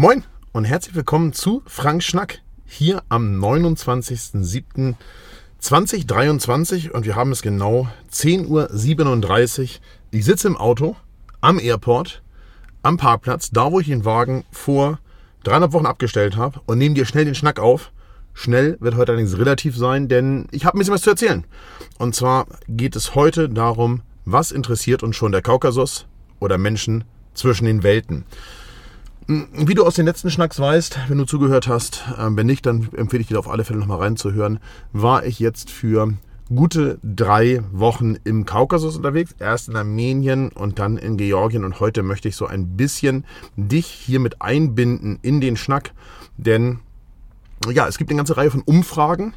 Moin und herzlich willkommen zu Frank Schnack hier am 29.07.2023 und wir haben es genau 10.37 Uhr. Ich sitze im Auto am Airport, am Parkplatz, da wo ich den Wagen vor dreieinhalb Wochen abgestellt habe und nehme dir schnell den Schnack auf. Schnell wird heute allerdings relativ sein, denn ich habe ein bisschen was zu erzählen. Und zwar geht es heute darum, was interessiert uns schon der Kaukasus oder Menschen zwischen den Welten. Wie du aus den letzten Schnacks weißt, wenn du zugehört hast, ähm, wenn nicht, dann empfehle ich dir auf alle Fälle nochmal reinzuhören, war ich jetzt für gute drei Wochen im Kaukasus unterwegs. Erst in Armenien und dann in Georgien. Und heute möchte ich so ein bisschen dich hier mit einbinden in den Schnack. Denn ja, es gibt eine ganze Reihe von Umfragen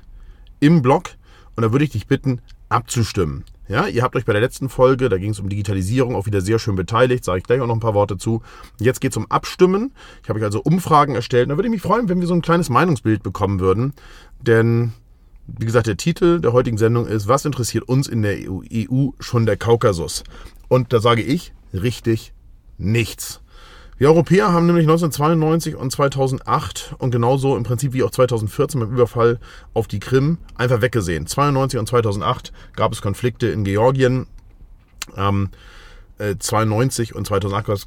im Blog. Und da würde ich dich bitten, abzustimmen. Ja, ihr habt euch bei der letzten Folge, da ging es um Digitalisierung, auch wieder sehr schön beteiligt, sage ich gleich auch noch ein paar Worte zu. Jetzt geht es um Abstimmen. Ich habe euch also Umfragen erstellt. Da würde ich mich freuen, wenn wir so ein kleines Meinungsbild bekommen würden. Denn, wie gesagt, der Titel der heutigen Sendung ist, was interessiert uns in der EU, EU schon der Kaukasus? Und da sage ich, richtig nichts. Die Europäer haben nämlich 1992 und 2008 und genauso im Prinzip wie auch 2014 beim Überfall auf die Krim einfach weggesehen. 92 und 2008 gab es Konflikte in Georgien. Ähm, 92 äh, und 2008 gab es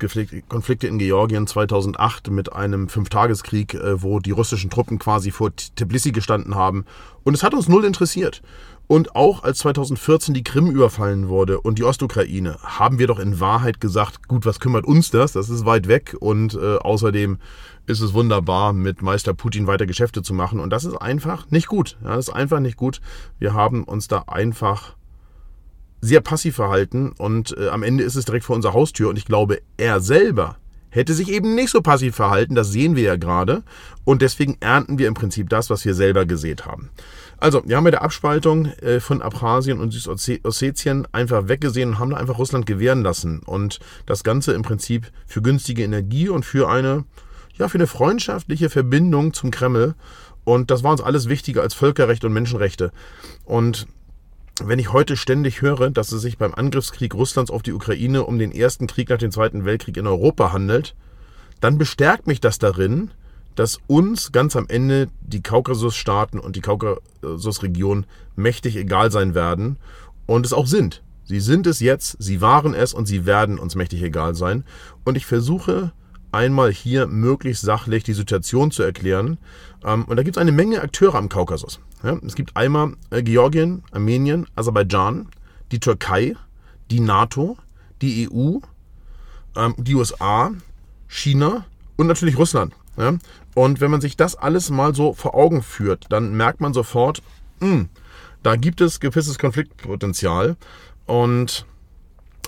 Konflikte in Georgien, 2008 mit einem Fünftageskrieg, äh, wo die russischen Truppen quasi vor Tbilisi gestanden haben. Und es hat uns null interessiert. Und auch als 2014 die Krim überfallen wurde und die Ostukraine, haben wir doch in Wahrheit gesagt, gut, was kümmert uns das? Das ist weit weg und äh, außerdem ist es wunderbar, mit Meister Putin weiter Geschäfte zu machen. Und das ist einfach nicht gut. Ja, das ist einfach nicht gut. Wir haben uns da einfach sehr passiv verhalten und äh, am Ende ist es direkt vor unserer Haustür. Und ich glaube, er selber hätte sich eben nicht so passiv verhalten. Das sehen wir ja gerade. Und deswegen ernten wir im Prinzip das, was wir selber gesät haben. Also, wir haben bei der Abspaltung äh, von Abchasien und Südossetien einfach weggesehen und haben da einfach Russland gewähren lassen. Und das Ganze im Prinzip für günstige Energie und für eine, ja, für eine freundschaftliche Verbindung zum Kreml. Und das war uns alles wichtiger als Völkerrecht und Menschenrechte. Und wenn ich heute ständig höre, dass es sich beim Angriffskrieg Russlands auf die Ukraine um den ersten Krieg nach dem Zweiten Weltkrieg in Europa handelt, dann bestärkt mich das darin, dass uns ganz am Ende die Kaukasusstaaten und die Kaukasusregion mächtig egal sein werden und es auch sind. Sie sind es jetzt, sie waren es und sie werden uns mächtig egal sein. Und ich versuche einmal hier möglichst sachlich die Situation zu erklären. Ähm, und da gibt es eine Menge Akteure am Kaukasus. Es gibt einmal äh, Georgien, Armenien, Aserbaidschan, die Türkei, die NATO, die EU, ähm, die USA, China und natürlich Russland. Und wenn man sich das alles mal so vor Augen führt, dann merkt man sofort, mh, hm, da gibt es gewisses Konfliktpotenzial. Und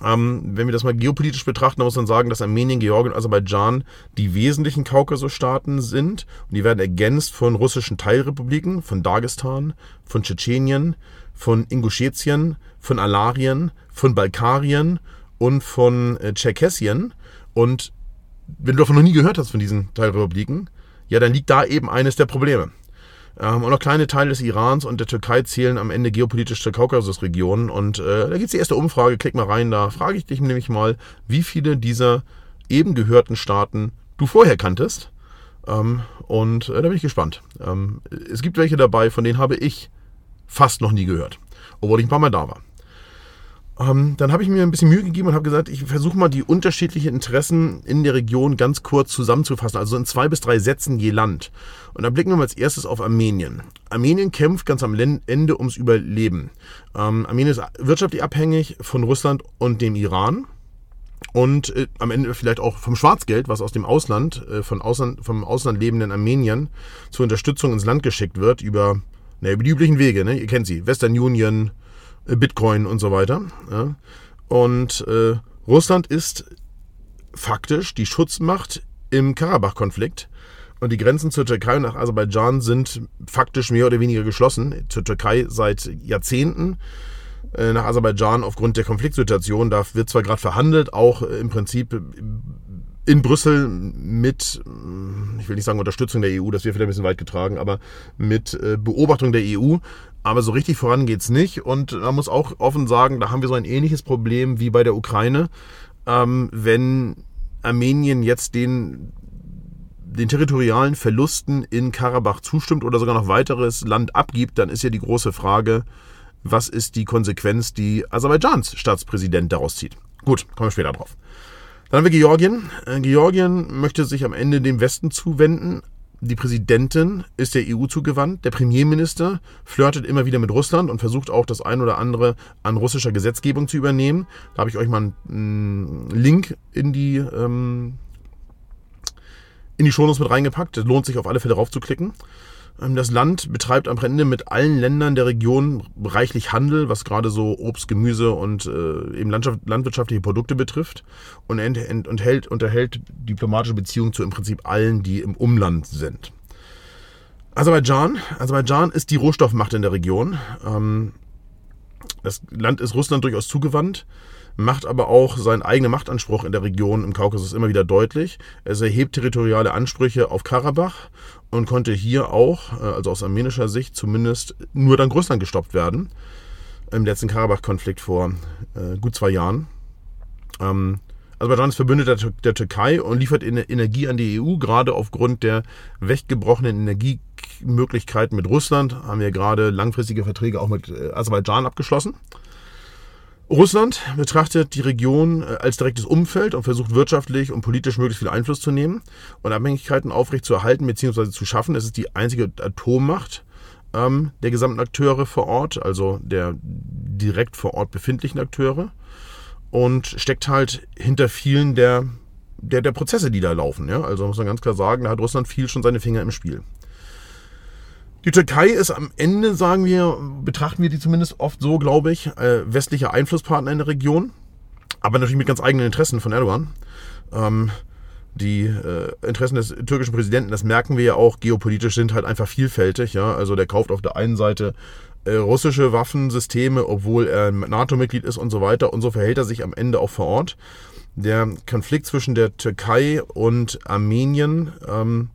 ähm, wenn wir das mal geopolitisch betrachten, dann muss man sagen, dass Armenien, Georgien und Aserbaidschan die wesentlichen Kaukasusstaaten sind. Und die werden ergänzt von russischen Teilrepubliken, von Dagestan, von Tschetschenien, von Ingushetien, von Alarien, von Balkarien und von äh, Tscherkessien. Und wenn du davon noch nie gehört hast von diesen Teilrepubliken, ja, dann liegt da eben eines der Probleme. Ähm, und auch kleine Teile des Irans und der Türkei zählen am Ende geopolitisch zur Kaukasusregion. Und äh, da gibt es die erste Umfrage, klick mal rein, da frage ich dich nämlich mal, wie viele dieser eben gehörten Staaten du vorher kanntest. Ähm, und äh, da bin ich gespannt. Ähm, es gibt welche dabei, von denen habe ich fast noch nie gehört, obwohl ich ein paar Mal da war. Ähm, dann habe ich mir ein bisschen Mühe gegeben und habe gesagt, ich versuche mal die unterschiedlichen Interessen in der Region ganz kurz zusammenzufassen, also in zwei bis drei Sätzen je Land. Und da blicken wir mal als erstes auf Armenien. Armenien kämpft ganz am Ende ums Überleben. Ähm, Armenien ist wirtschaftlich abhängig von Russland und dem Iran und äh, am Ende vielleicht auch vom Schwarzgeld, was aus dem Ausland, äh, von Ausland, vom Ausland lebenden Armenien zur Unterstützung ins Land geschickt wird über, na, über die üblichen Wege. Ne? Ihr kennt sie, Western Union, Bitcoin und so weiter. Ja. Und äh, Russland ist faktisch die Schutzmacht im Karabach-Konflikt. Und die Grenzen zur Türkei und nach Aserbaidschan sind faktisch mehr oder weniger geschlossen. Zur Türkei seit Jahrzehnten. Äh, nach Aserbaidschan aufgrund der Konfliktsituation. Da wird zwar gerade verhandelt, auch äh, im Prinzip in Brüssel mit, ich will nicht sagen Unterstützung der EU, das wäre vielleicht ein bisschen weit getragen, aber mit Beobachtung der EU. Aber so richtig voran geht es nicht. Und man muss auch offen sagen, da haben wir so ein ähnliches Problem wie bei der Ukraine. Ähm, wenn Armenien jetzt den den territorialen Verlusten in Karabach zustimmt oder sogar noch weiteres Land abgibt, dann ist ja die große Frage, was ist die Konsequenz, die Aserbaidschans Staatspräsident daraus zieht. Gut, kommen wir später drauf. Dann haben wir Georgien. Äh, Georgien möchte sich am Ende dem Westen zuwenden. Die Präsidentin ist der EU zugewandt. Der Premierminister flirtet immer wieder mit Russland und versucht auch das ein oder andere an russischer Gesetzgebung zu übernehmen. Da habe ich euch mal einen Link in die, ähm, in die Shownotes mit reingepackt. Es lohnt sich auf alle Fälle raufzuklicken. Ähm, das Land betreibt am Ende mit allen Ländern der Region reichlich Handel, was gerade so Obst, Gemüse und äh, eben landwirtschaftliche Produkte betrifft und enthält, unterhält diplomatische Beziehungen zu im Prinzip allen, die im Umland sind. Aserbaidschan. Aserbaidschan ist die Rohstoffmacht in der Region. Ähm, das Land ist Russland durchaus zugewandt macht aber auch seinen eigenen Machtanspruch in der Region im Kaukasus immer wieder deutlich. Es erhebt territoriale Ansprüche auf Karabach und konnte hier auch, äh, also aus armenischer Sicht zumindest, nur dank Russland gestoppt werden. Im letzten Karabach-Konflikt vor äh, gut zwei Jahren. Ähm, Aserbaidschan ist Verbündeter der Türkei und liefert Energie an die EU, gerade aufgrund der weggebrochenen Energiemöglichkeiten mit Russland. Haben wir gerade langfristige Verträge auch mit äh, Aserbaidschan abgeschlossen. Russland betrachtet die Region äh, als direktes Umfeld und versucht wirtschaftlich und politisch möglichst viel Einfluss zu nehmen und Abhängigkeiten aufrechtzuerhalten bzw. zu schaffen. Es ist die einzige Atommacht ähm, der gesamten Akteure vor Ort, also der direkt vor Ort befindlichen Akteure und steckt halt hinter vielen der, der, der Prozesse, die da laufen. Ja? Also muss man ganz klar sagen, da hat Russland viel schon seine Finger im Spiel. Die Türkei ist am Ende, sagen wir, betrachten wir die zumindest oft so, glaube ich, äh, westlicher Einflusspartner in der Region, aber natürlich mit ganz eigenen Interessen von Erdogan. Ähm, die äh, Interessen des türkischen Präsidenten, das merken wir ja auch, geopolitisch sind halt einfach vielfältig. Also der kauft auf der einen Seite äh, russische Waffensysteme, obwohl er NATO-Mitglied ist und so weiter. Und so verhält er sich am Ende auch vor Ort. Der Konflikt zwischen der Türkei und Armenien ähm,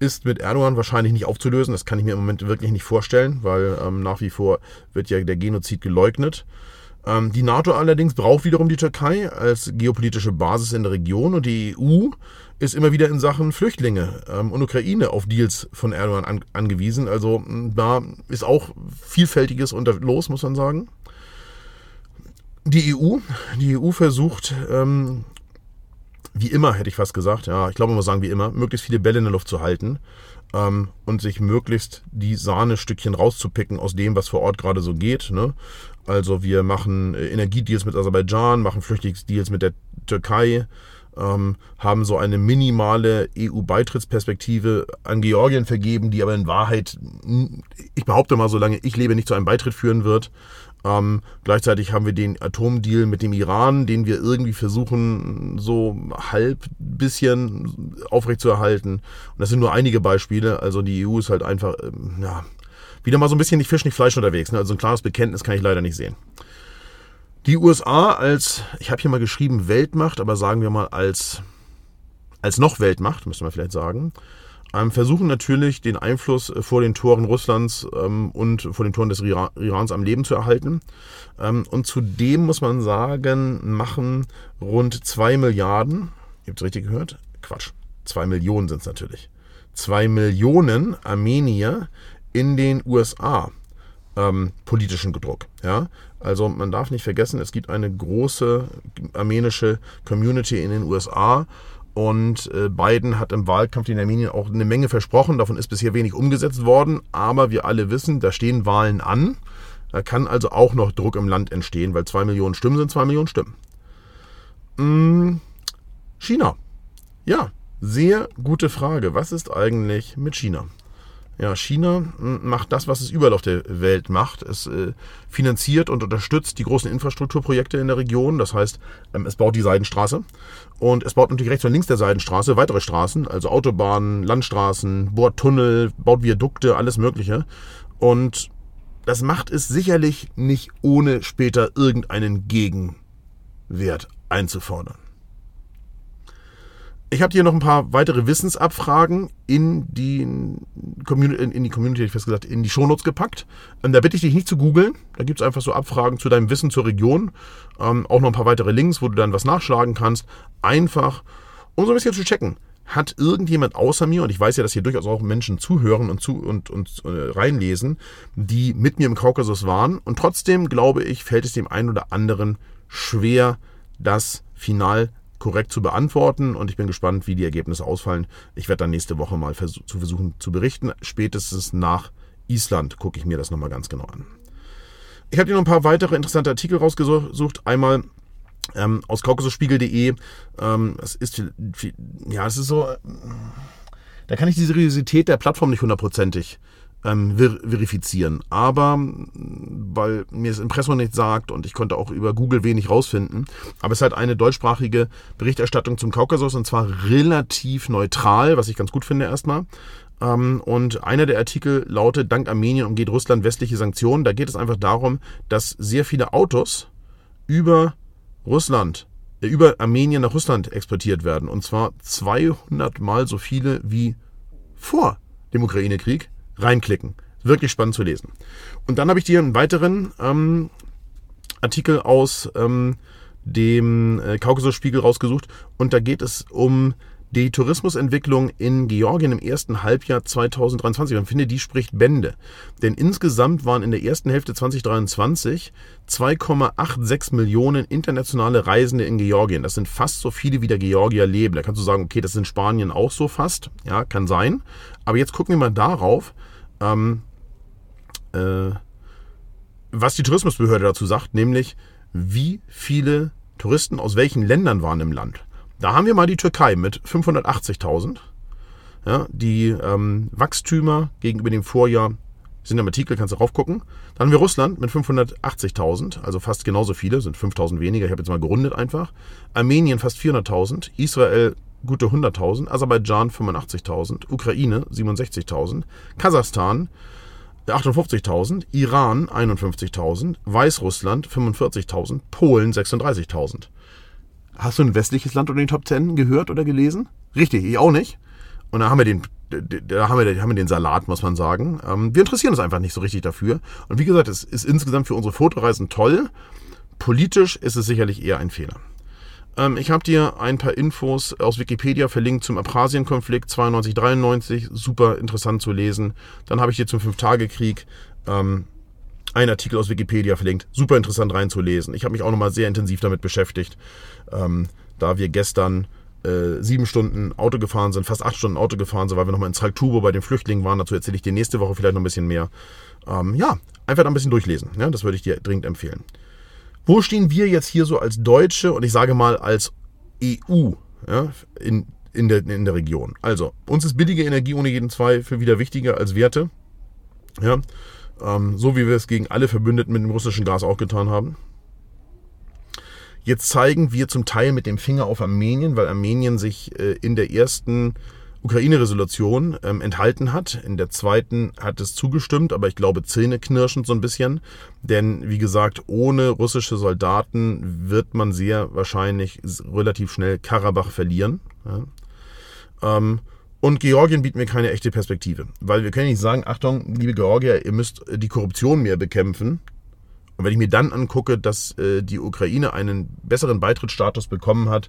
ist mit Erdogan wahrscheinlich nicht aufzulösen. Das kann ich mir im Moment wirklich nicht vorstellen, weil ähm, nach wie vor wird ja der Genozid geleugnet. Ähm, die NATO allerdings braucht wiederum die Türkei als geopolitische Basis in der Region und die EU ist immer wieder in Sachen Flüchtlinge ähm, und Ukraine auf Deals von Erdogan an, angewiesen. Also da ist auch Vielfältiges unter los, muss man sagen. Die EU, die EU versucht ähm, wie immer, hätte ich fast gesagt, ja, ich glaube, man muss sagen, wie immer, möglichst viele Bälle in der Luft zu halten ähm, und sich möglichst die Sahnestückchen rauszupicken aus dem, was vor Ort gerade so geht. Ne? Also wir machen äh, Energiedeals mit Aserbaidschan, machen Flüchtlingsdeals mit der Türkei, ähm, haben so eine minimale EU-Beitrittsperspektive an Georgien vergeben, die aber in Wahrheit, ich behaupte mal, solange ich lebe, nicht zu einem Beitritt führen wird. Ähm, gleichzeitig haben wir den Atomdeal mit dem Iran, den wir irgendwie versuchen, so halb bisschen aufrechtzuerhalten. Und das sind nur einige Beispiele. Also die EU ist halt einfach, ähm, ja, wieder mal so ein bisschen nicht Fisch, nicht Fleisch unterwegs. Ne? Also ein klares Bekenntnis kann ich leider nicht sehen. Die USA als, ich habe hier mal geschrieben Weltmacht, aber sagen wir mal als, als noch Weltmacht, müsste man vielleicht sagen, versuchen natürlich den Einfluss äh, vor den Toren Russlands ähm, und vor den Toren des Iran, Irans am Leben zu erhalten. Ähm, und zudem muss man sagen, machen rund zwei Milliarden, ihr habt es richtig gehört, Quatsch, zwei Millionen sind es natürlich, zwei Millionen Armenier in den USA ähm, politischen Druck. Ja? Also man darf nicht vergessen, es gibt eine große armenische Community in den USA und äh, Biden hat im Wahlkampf in Armenien auch eine Menge versprochen. Davon ist bisher wenig umgesetzt worden. Aber wir alle wissen, da stehen Wahlen an. Da kann also auch noch Druck im Land entstehen, weil zwei Millionen Stimmen sind zwei Millionen Stimmen. Hm, China. Ja, sehr gute Frage. Was ist eigentlich mit China? Ja, China hm, macht das, was es überall auf der Welt macht. Es äh, finanziert und unterstützt die großen Infrastrukturprojekte in der Region. Das heißt, ähm, es baut die Seidenstraße und es baut natürlich rechts und links der Seidenstraße weitere Straßen, also Autobahnen, Landstraßen, bohrt Tunnel, baut Viadukte, alles Mögliche. Und das macht es sicherlich nicht ohne später irgendeinen Gegenwert einzufordern. Ich habe hier noch ein paar weitere Wissensabfragen in die Community, in die Community, ich fast gesagt, in die Shownotes gepackt. Ähm, da bitte ich dich nicht zu googeln. Da gibt es einfach so Abfragen zu deinem Wissen zur Region. Ähm, auch noch ein paar weitere Links, wo du dann was nachschlagen kannst. Einfach, um so ein bisschen zu checken. hat irgendjemand außer mir, und ich weiß ja, dass hier durchaus auch Menschen zuhören und, zu, und, und äh, reinlesen, die mit mir im Kaukasus waren. Und trotzdem, glaube ich, fällt es dem einen oder anderen schwer, das final korrekt zu beantworten. Und ich bin gespannt, wie die Ergebnisse ausfallen. Ich werde dann nächste Woche mal vers zu versuchen zu berichten. Spätestens nach Island gucke ich mir das nochmal ganz genau an. Ich habe hier noch ein paar weitere interessante Artikel rausgesucht. Einmal ähm, aus kaukasusspiegel.de. Ähm, es ist, ja, es ist so, äh, da kann ich die Seriosität der Plattform nicht hundertprozentig ähm, ver verifizieren. Aber weil mir das Impressum nicht sagt und ich konnte auch über Google wenig rausfinden, aber es halt eine deutschsprachige Berichterstattung zum Kaukasus und zwar relativ neutral, was ich ganz gut finde erstmal. Ähm, und einer der Artikel lautet, dank Armenien umgeht Russland westliche Sanktionen. Da geht es einfach darum, dass sehr viele Autos über Russland, äh, über Armenien nach Russland exportiert werden. Und zwar 200 mal so viele wie vor dem Ukraine-Krieg. Reinklicken. Wirklich spannend zu lesen. Und dann habe ich dir einen weiteren ähm, Artikel aus ähm, dem äh, Kaukasusspiegel rausgesucht. Und da geht es um die Tourismusentwicklung in Georgien im ersten Halbjahr 2023, man finde, die spricht Bände. Denn insgesamt waren in der ersten Hälfte 2023 2,86 Millionen internationale Reisende in Georgien. Das sind fast so viele, wie der Georgier leben. Da kannst du sagen, okay, das sind Spanien auch so fast. Ja, kann sein. Aber jetzt gucken wir mal darauf, ähm, äh, was die Tourismusbehörde dazu sagt, nämlich wie viele Touristen aus welchen Ländern waren im Land. Da haben wir mal die Türkei mit 580.000. Ja, die ähm, Wachstümer gegenüber dem Vorjahr sind im Artikel, kannst du raufgucken. Dann haben wir Russland mit 580.000, also fast genauso viele, sind 5.000 weniger, ich habe jetzt mal gerundet einfach. Armenien fast 400.000, Israel gute 100.000, Aserbaidschan 85.000, Ukraine 67.000, Kasachstan 58.000, Iran 51.000, Weißrussland 45.000, Polen 36.000. Hast du ein westliches Land unter den Top 10 gehört oder gelesen? Richtig, ich auch nicht. Und da haben wir den, da haben wir, haben wir den Salat, muss man sagen. Ähm, wir interessieren uns einfach nicht so richtig dafür. Und wie gesagt, es ist insgesamt für unsere Fotoreisen toll. Politisch ist es sicherlich eher ein Fehler. Ähm, ich habe dir ein paar Infos aus Wikipedia verlinkt zum Abchasien-Konflikt 92-93. Super interessant zu lesen. Dann habe ich dir zum Fünf-Tage-Krieg ähm, ein Artikel aus Wikipedia verlinkt. Super interessant reinzulesen. Ich habe mich auch nochmal sehr intensiv damit beschäftigt, ähm, da wir gestern äh, sieben Stunden Auto gefahren sind, fast acht Stunden Auto gefahren sind, weil wir nochmal in Traltubo bei den Flüchtlingen waren. Dazu erzähle ich dir nächste Woche vielleicht noch ein bisschen mehr. Ähm, ja, einfach ein bisschen durchlesen. Ja, das würde ich dir dringend empfehlen. Wo stehen wir jetzt hier so als Deutsche und ich sage mal als EU ja, in, in, der, in der Region? Also, uns ist billige Energie ohne jeden Zweifel wieder wichtiger als Werte. Ja, ähm, so wie wir es gegen alle Verbündeten mit dem russischen Gas auch getan haben. Jetzt zeigen wir zum Teil mit dem Finger auf Armenien, weil Armenien sich äh, in der ersten Ukraine-Resolution ähm, enthalten hat. In der zweiten hat es zugestimmt, aber ich glaube zähneknirschend so ein bisschen. Denn wie gesagt, ohne russische Soldaten wird man sehr wahrscheinlich relativ schnell Karabach verlieren. Ja. Ähm, und Georgien bietet mir keine echte Perspektive. Weil wir können nicht sagen, Achtung, liebe Georgier, ihr müsst die Korruption mehr bekämpfen. Und wenn ich mir dann angucke, dass äh, die Ukraine einen besseren Beitrittsstatus bekommen hat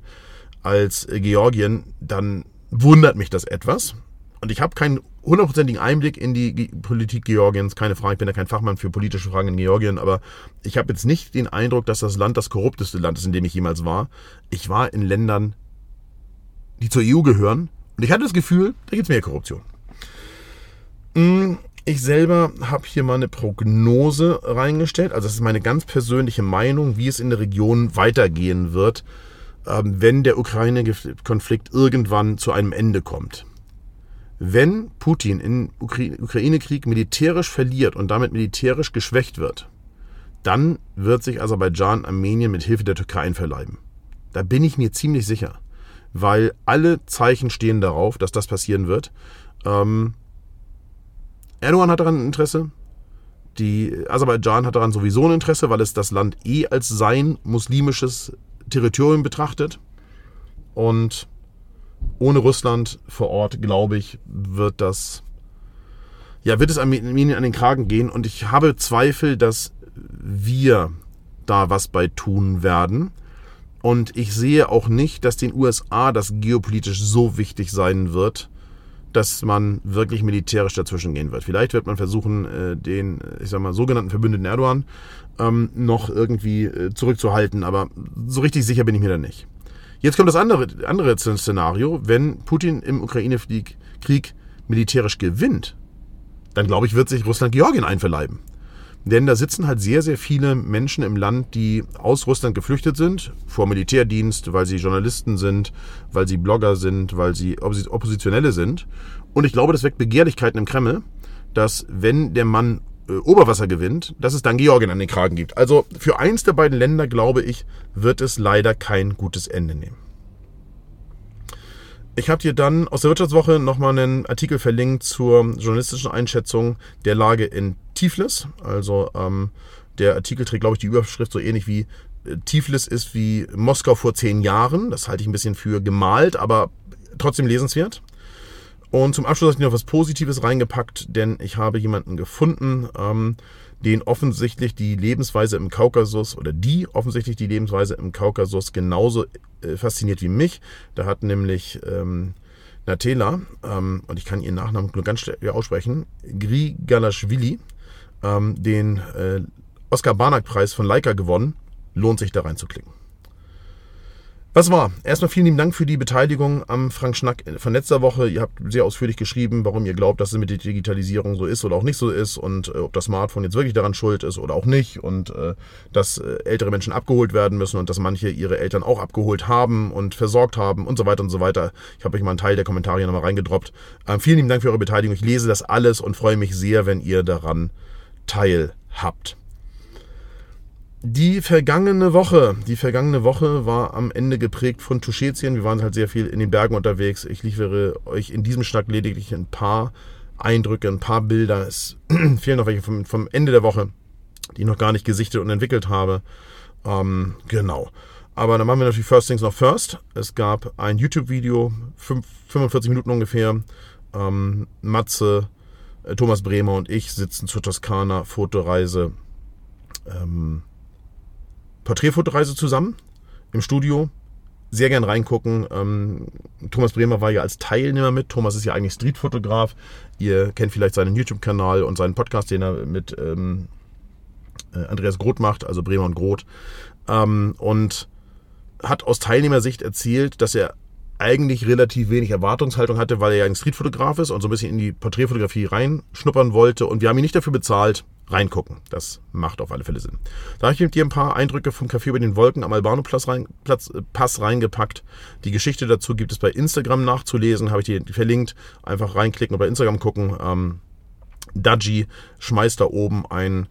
als äh, Georgien, dann wundert mich das etwas. Und ich habe keinen hundertprozentigen Einblick in die Politik Georgiens, keine Frage, ich bin ja kein Fachmann für politische Fragen in Georgien, aber ich habe jetzt nicht den Eindruck, dass das Land das korrupteste Land ist, in dem ich jemals war. Ich war in Ländern, die zur EU gehören, und ich hatte das Gefühl, da gibt es mehr Korruption. Hm, ich selber habe hier mal eine Prognose reingestellt. Also das ist meine ganz persönliche Meinung, wie es in der Region weitergehen wird, wenn der Ukraine-Konflikt irgendwann zu einem Ende kommt. Wenn Putin im Ukraine-Krieg militärisch verliert und damit militärisch geschwächt wird, dann wird sich Aserbaidschan Armenien mit Hilfe der Türkei einverleiben. Da bin ich mir ziemlich sicher weil alle Zeichen stehen darauf, dass das passieren wird. Ähm, Erdogan hat daran Interesse. Die Aserbaidschan hat daran sowieso ein Interesse, weil es das Land eh als sein muslimisches Territorium betrachtet. Und ohne Russland vor Ort, glaube ich, wird das, ja, wird es Armenien an den Kragen gehen. Und ich habe Zweifel, dass wir da was bei tun werden. Und ich sehe auch nicht, dass den USA das geopolitisch so wichtig sein wird, dass man wirklich militärisch dazwischen gehen wird. Vielleicht wird man versuchen, äh, den, ich sag mal, sogenannten Verbündeten Erdogan ähm, noch irgendwie äh, zurückzuhalten, aber so richtig sicher bin ich mir da nicht. Jetzt kommt das andere, andere Szenario, wenn Putin im Ukraine-Krieg militärisch gewinnt, dann glaube ich, wird sich Russland Georgien einverleiben. Denn da sitzen halt sehr, sehr viele Menschen im Land, die aus Russland geflüchtet sind, vor Militärdienst, weil sie Journalisten sind, weil sie Blogger sind, weil sie Oppositionelle sind. Und ich glaube, das weckt Begehrlichkeiten im Kreml, dass wenn der Mann äh, Oberwasser gewinnt, dass es dann Georgien an den Kragen gibt. Also für eins der beiden Länder, glaube ich, wird es leider kein gutes Ende nehmen. Ich habe dir dann aus der Wirtschaftswoche nochmal einen Artikel verlinkt zur journalistischen Einschätzung der Lage in Tiflis. Also ähm, der Artikel trägt, glaube ich, die Überschrift so ähnlich wie äh, Tiflis ist wie Moskau vor zehn Jahren. Das halte ich ein bisschen für gemalt, aber trotzdem lesenswert. Und zum Abschluss habe ich noch was Positives reingepackt, denn ich habe jemanden gefunden, ähm, den offensichtlich die Lebensweise im Kaukasus oder die offensichtlich die Lebensweise im Kaukasus genauso äh, fasziniert wie mich. Da hat nämlich ähm, Natela, ähm, und ich kann ihren Nachnamen nur ganz schwer aussprechen, Grigalashvili, ähm, den äh, Oskar Barnack-Preis von Leica gewonnen. Lohnt sich da reinzuklicken. Was war? Erstmal vielen lieben Dank für die Beteiligung am Frank Schnack von letzter Woche. Ihr habt sehr ausführlich geschrieben, warum ihr glaubt, dass es mit der Digitalisierung so ist oder auch nicht so ist und äh, ob das Smartphone jetzt wirklich daran schuld ist oder auch nicht und äh, dass äh, ältere Menschen abgeholt werden müssen und dass manche ihre Eltern auch abgeholt haben und versorgt haben und so weiter und so weiter. Ich habe euch mal einen Teil der Kommentare nochmal reingedroppt. Ähm, vielen lieben Dank für eure Beteiligung. Ich lese das alles und freue mich sehr, wenn ihr daran teilhabt. Die vergangene Woche, die vergangene Woche war am Ende geprägt von Tuschetien. Wir waren halt sehr viel in den Bergen unterwegs. Ich liefere euch in diesem Schnack lediglich ein paar Eindrücke, ein paar Bilder. Es fehlen noch welche vom, vom, Ende der Woche, die ich noch gar nicht gesichtet und entwickelt habe. Ähm, genau. Aber dann machen wir natürlich First Things noch First. Es gab ein YouTube-Video, 45 Minuten ungefähr. Ähm, Matze, äh, Thomas Bremer und ich sitzen zur Toskana Fotoreise. Ähm, Porträtfotoreise zusammen im Studio. Sehr gern reingucken. Ähm, Thomas Bremer war ja als Teilnehmer mit. Thomas ist ja eigentlich Streetfotograf. Ihr kennt vielleicht seinen YouTube-Kanal und seinen Podcast, den er mit ähm, äh, Andreas Groth macht, also Bremer und Groth. Ähm, und hat aus Teilnehmersicht erzählt, dass er eigentlich relativ wenig Erwartungshaltung hatte, weil er ja ein Streetfotograf ist und so ein bisschen in die Porträtfotografie reinschnuppern wollte. Und wir haben ihn nicht dafür bezahlt, reingucken. Das macht auf alle Fälle Sinn. Da habe ich mit dir ein paar Eindrücke vom Café über den Wolken am Albano Pass, rein, äh, reingepackt. Die Geschichte dazu gibt es bei Instagram nachzulesen, habe ich dir verlinkt. Einfach reinklicken und bei Instagram gucken. Ähm, Daji schmeißt da oben einen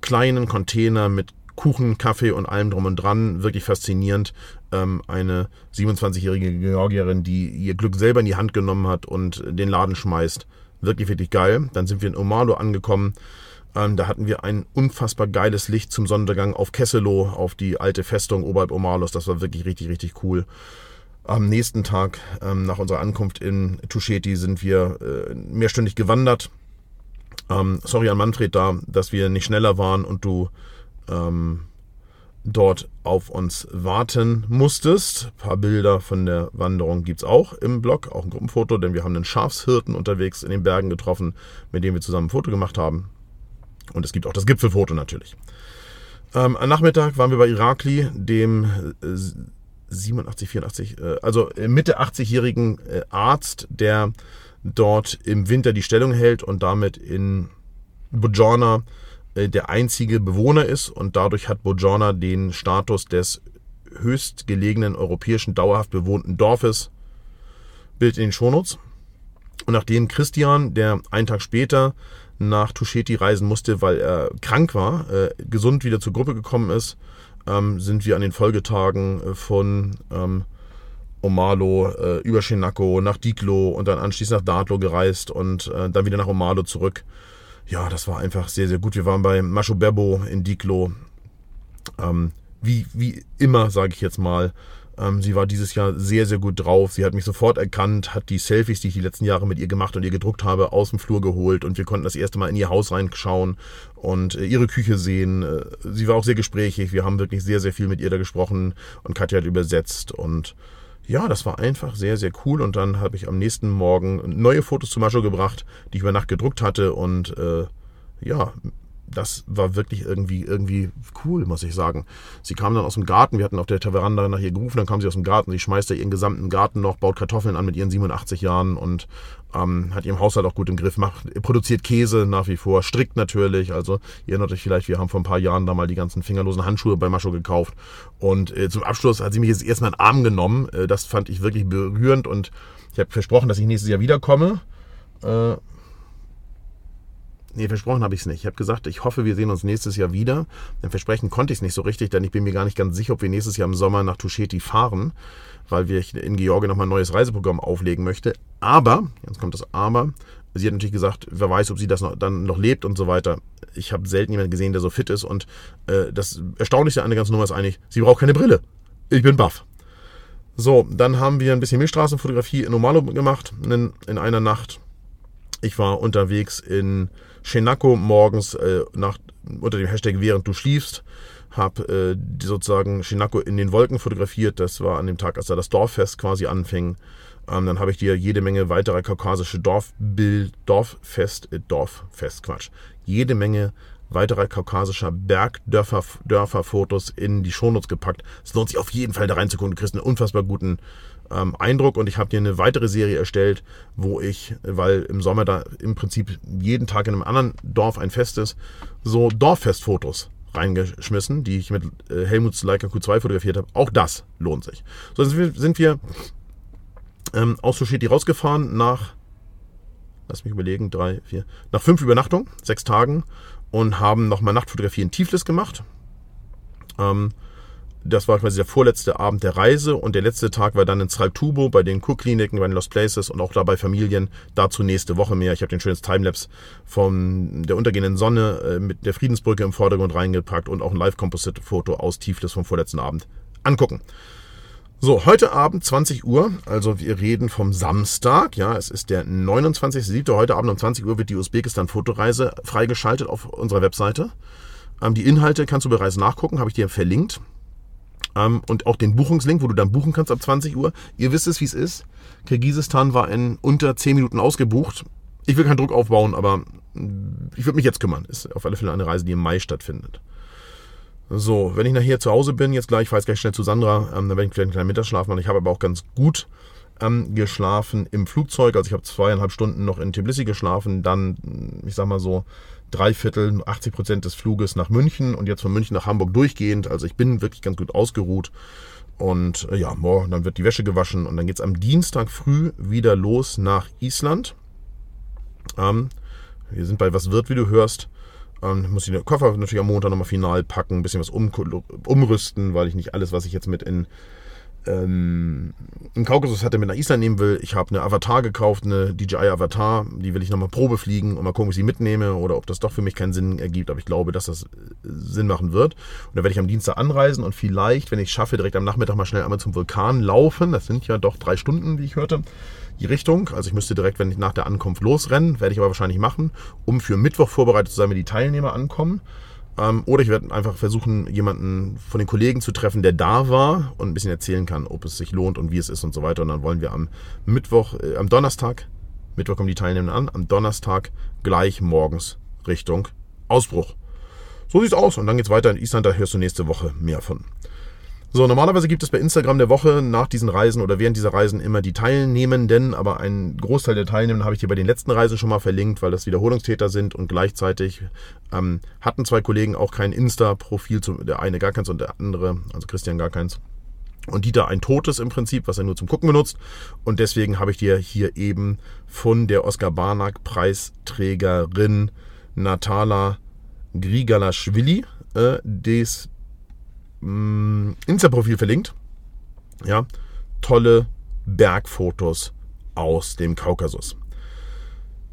kleinen Container mit Kuchen, Kaffee und allem drum und dran. Wirklich faszinierend. Ähm, eine 27-jährige Georgierin, die ihr Glück selber in die Hand genommen hat und den Laden schmeißt. Wirklich, wirklich geil. Dann sind wir in Omalo angekommen. Ähm, da hatten wir ein unfassbar geiles Licht zum Sonnenuntergang auf Kesselo, auf die alte Festung oberhalb Omalos. Das war wirklich richtig, richtig cool. Am nächsten Tag ähm, nach unserer Ankunft in Tusheti sind wir äh, mehrstündig gewandert. Ähm, sorry an Manfred da, dass wir nicht schneller waren und du ähm, dort auf uns warten musstest. Ein paar Bilder von der Wanderung gibt es auch im Blog, auch ein Gruppenfoto, denn wir haben einen Schafshirten unterwegs in den Bergen getroffen, mit dem wir zusammen ein Foto gemacht haben. Und es gibt auch das Gipfelfoto natürlich. Ähm, am Nachmittag waren wir bei Irakli, dem äh, 87, 84, äh, also Mitte 80-jährigen äh, Arzt, der dort im Winter die Stellung hält und damit in Bojorna äh, der einzige Bewohner ist und dadurch hat Bojorna den Status des höchstgelegenen europäischen dauerhaft bewohnten Dorfes. Bild in den Shownotes. Und nachdem Christian, der einen Tag später nach Tusheti reisen musste, weil er krank war, äh, gesund wieder zur Gruppe gekommen ist, ähm, sind wir an den Folgetagen äh, von ähm, Omalo äh, über Shinako nach Diklo und dann anschließend nach Datlo gereist und äh, dann wieder nach Omalo zurück. Ja, das war einfach sehr, sehr gut. Wir waren bei Masho Bebo in Diklo. Ähm, wie, wie immer, sage ich jetzt mal. Ähm, sie war dieses Jahr sehr, sehr gut drauf. Sie hat mich sofort erkannt, hat die Selfies, die ich die letzten Jahre mit ihr gemacht und ihr gedruckt habe, aus dem Flur geholt und wir konnten das erste Mal in ihr Haus reinschauen und äh, ihre Küche sehen. Äh, sie war auch sehr gesprächig. Wir haben wirklich sehr, sehr viel mit ihr da gesprochen und Katja hat übersetzt und ja, das war einfach sehr, sehr cool. Und dann habe ich am nächsten Morgen neue Fotos zu Mascho gebracht, die ich über Nacht gedruckt hatte und äh, ja, das war wirklich irgendwie, irgendwie cool, muss ich sagen. Sie kam dann aus dem Garten, wir hatten auf der Veranda nach ihr gerufen, dann kam sie aus dem Garten, sie schmeißt da ihren gesamten Garten noch, baut Kartoffeln an mit ihren 87 Jahren und ähm, hat ihren Haushalt auch gut im Griff, macht, produziert Käse nach wie vor, strickt natürlich. Also ihr erinnert euch vielleicht, wir haben vor ein paar Jahren da mal die ganzen fingerlosen Handschuhe bei Mascho gekauft. Und äh, zum Abschluss hat sie mich jetzt erstmal in den Arm genommen. Äh, das fand ich wirklich berührend und ich habe versprochen, dass ich nächstes Jahr wiederkomme. Äh, Nee, versprochen habe ich es nicht. Ich habe gesagt, ich hoffe, wir sehen uns nächstes Jahr wieder. Denn versprechen konnte ich es nicht so richtig, denn ich bin mir gar nicht ganz sicher, ob wir nächstes Jahr im Sommer nach Tusheti fahren, weil wir in Georgien nochmal ein neues Reiseprogramm auflegen möchte. Aber, jetzt kommt das Aber, sie hat natürlich gesagt, wer weiß, ob sie das noch, dann noch lebt und so weiter. Ich habe selten jemanden gesehen, der so fit ist. Und äh, das Erstaunlichste an der ganzen Nummer ist eigentlich, sie braucht keine Brille. Ich bin baff. So, dann haben wir ein bisschen Milchstraßenfotografie in Omalo gemacht in, in einer Nacht. Ich war unterwegs in Shenako morgens äh, nach, unter dem Hashtag während du schliefst, habe äh, sozusagen Shinako in den Wolken fotografiert. Das war an dem Tag, als da das Dorffest quasi anfing. Ähm, dann habe ich dir jede Menge weiterer kaukasische Dorfbild, Dorffest, äh, Dorffest, Quatsch. Jede Menge weiterer kaukasischer Bergdörfer-Fotos in die Shownotes gepackt. Es lohnt sich auf jeden Fall da reinzugucken. Du kriegst einen unfassbar guten ähm, Eindruck und ich habe dir eine weitere Serie erstellt, wo ich, weil im Sommer da im Prinzip jeden Tag in einem anderen Dorf ein Fest ist, so Dorffestfotos reingeschmissen, die ich mit äh, Helmuts Leica Q2 fotografiert habe. Auch das lohnt sich. So sind wir, sind wir ähm, aus Sushiti rausgefahren nach, lass mich überlegen, drei, vier, nach fünf Übernachtungen, sechs Tagen und haben nochmal Nachtfotografie in Tiflis gemacht. Ähm, das war quasi der vorletzte Abend der Reise und der letzte Tag war dann in Sraltubo bei den Kurkliniken, bei den Lost Places und auch da bei Familien. Dazu nächste Woche mehr. Ich habe den schönes Timelapse von der untergehenden Sonne äh, mit der Friedensbrücke im Vordergrund reingepackt und auch ein Live-Composite-Foto aus Tiflis vom vorletzten Abend angucken. So, heute Abend 20 Uhr, also wir reden vom Samstag, ja, es ist der 29.07. Heute Abend um 20 Uhr wird die Usbekistan-Fotoreise freigeschaltet auf unserer Webseite. Ähm, die Inhalte kannst du bereits nachgucken, habe ich dir verlinkt. Ähm, und auch den Buchungslink, wo du dann buchen kannst ab 20 Uhr. Ihr wisst es, wie es ist. Kirgisistan war in unter 10 Minuten ausgebucht. Ich will keinen Druck aufbauen, aber mm, ich würde mich jetzt kümmern. Ist auf alle Fälle eine Reise, die im Mai stattfindet. So, wenn ich nachher zu Hause bin, jetzt gleich, fahre ich gleich schnell zu Sandra, ähm, dann werde ich vielleicht einen kleinen Mittagsschlaf machen. Ich habe aber auch ganz gut ähm, geschlafen im Flugzeug. Also ich habe zweieinhalb Stunden noch in Tbilisi geschlafen, dann, ich sag mal so, drei Viertel, 80 Prozent des Fluges nach München und jetzt von München nach Hamburg durchgehend. Also ich bin wirklich ganz gut ausgeruht. Und äh, ja, morgen, dann wird die Wäsche gewaschen und dann geht es am Dienstag früh wieder los nach Island. Ähm, wir sind bei Was wird, wie du hörst. Ähm, muss ich den Koffer natürlich am Montag nochmal final packen, ein bisschen was um, umrüsten, weil ich nicht alles, was ich jetzt mit in ähm, im Kaukasus hatte mit nach Island nehmen will. Ich habe eine Avatar gekauft, eine DJI Avatar. Die will ich nochmal Probe fliegen und mal gucken, ob ich sie mitnehme oder ob das doch für mich keinen Sinn ergibt. Aber ich glaube, dass das äh, Sinn machen wird. Und da werde ich am Dienstag anreisen und vielleicht, wenn ich es schaffe, direkt am Nachmittag mal schnell einmal zum Vulkan laufen. Das sind ja doch drei Stunden, wie ich hörte. Die Richtung. Also ich müsste direkt, wenn ich nach der Ankunft losrennen, werde ich aber wahrscheinlich machen, um für Mittwoch vorbereitet zu sein, wenn die Teilnehmer ankommen. Ähm, oder ich werde einfach versuchen, jemanden von den Kollegen zu treffen, der da war und ein bisschen erzählen kann, ob es sich lohnt und wie es ist und so weiter. Und dann wollen wir am Mittwoch, äh, am Donnerstag, Mittwoch kommen die Teilnehmer an, am Donnerstag gleich morgens Richtung Ausbruch. So sieht's aus. Und dann geht's weiter in Island, da hörst du nächste Woche mehr von. So, normalerweise gibt es bei Instagram der Woche nach diesen Reisen oder während dieser Reisen immer die Teilnehmenden, aber ein Großteil der Teilnehmenden habe ich dir bei den letzten Reisen schon mal verlinkt, weil das Wiederholungstäter sind und gleichzeitig ähm, hatten zwei Kollegen auch kein Insta-Profil, der eine gar keins und der andere, also Christian gar keins. Und Dieter ein totes im Prinzip, was er nur zum Gucken benutzt. Und deswegen habe ich dir hier eben von der Oskar Barnack Preisträgerin Natala Grigalaschwili äh, des Insta-Profil verlinkt. Ja, tolle Bergfotos aus dem Kaukasus.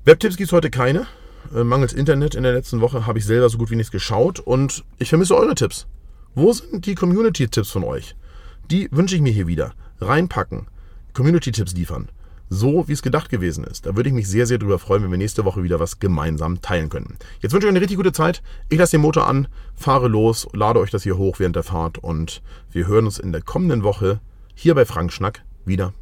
Webtipps gibt es heute keine. Äh, mangels Internet in der letzten Woche habe ich selber so gut wie nichts geschaut und ich vermisse eure Tipps. Wo sind die Community-Tipps von euch? die wünsche ich mir hier wieder. Reinpacken, Community-Tipps liefern so, wie es gedacht gewesen ist. Da würde ich mich sehr, sehr drüber freuen, wenn wir nächste Woche wieder was gemeinsam teilen können. Jetzt wünsche ich euch eine richtig gute Zeit. Ich lasse den Motor an, fahre los, lade euch das hier hoch während der Fahrt und wir hören uns in der kommenden Woche hier bei Frank Schnack wieder.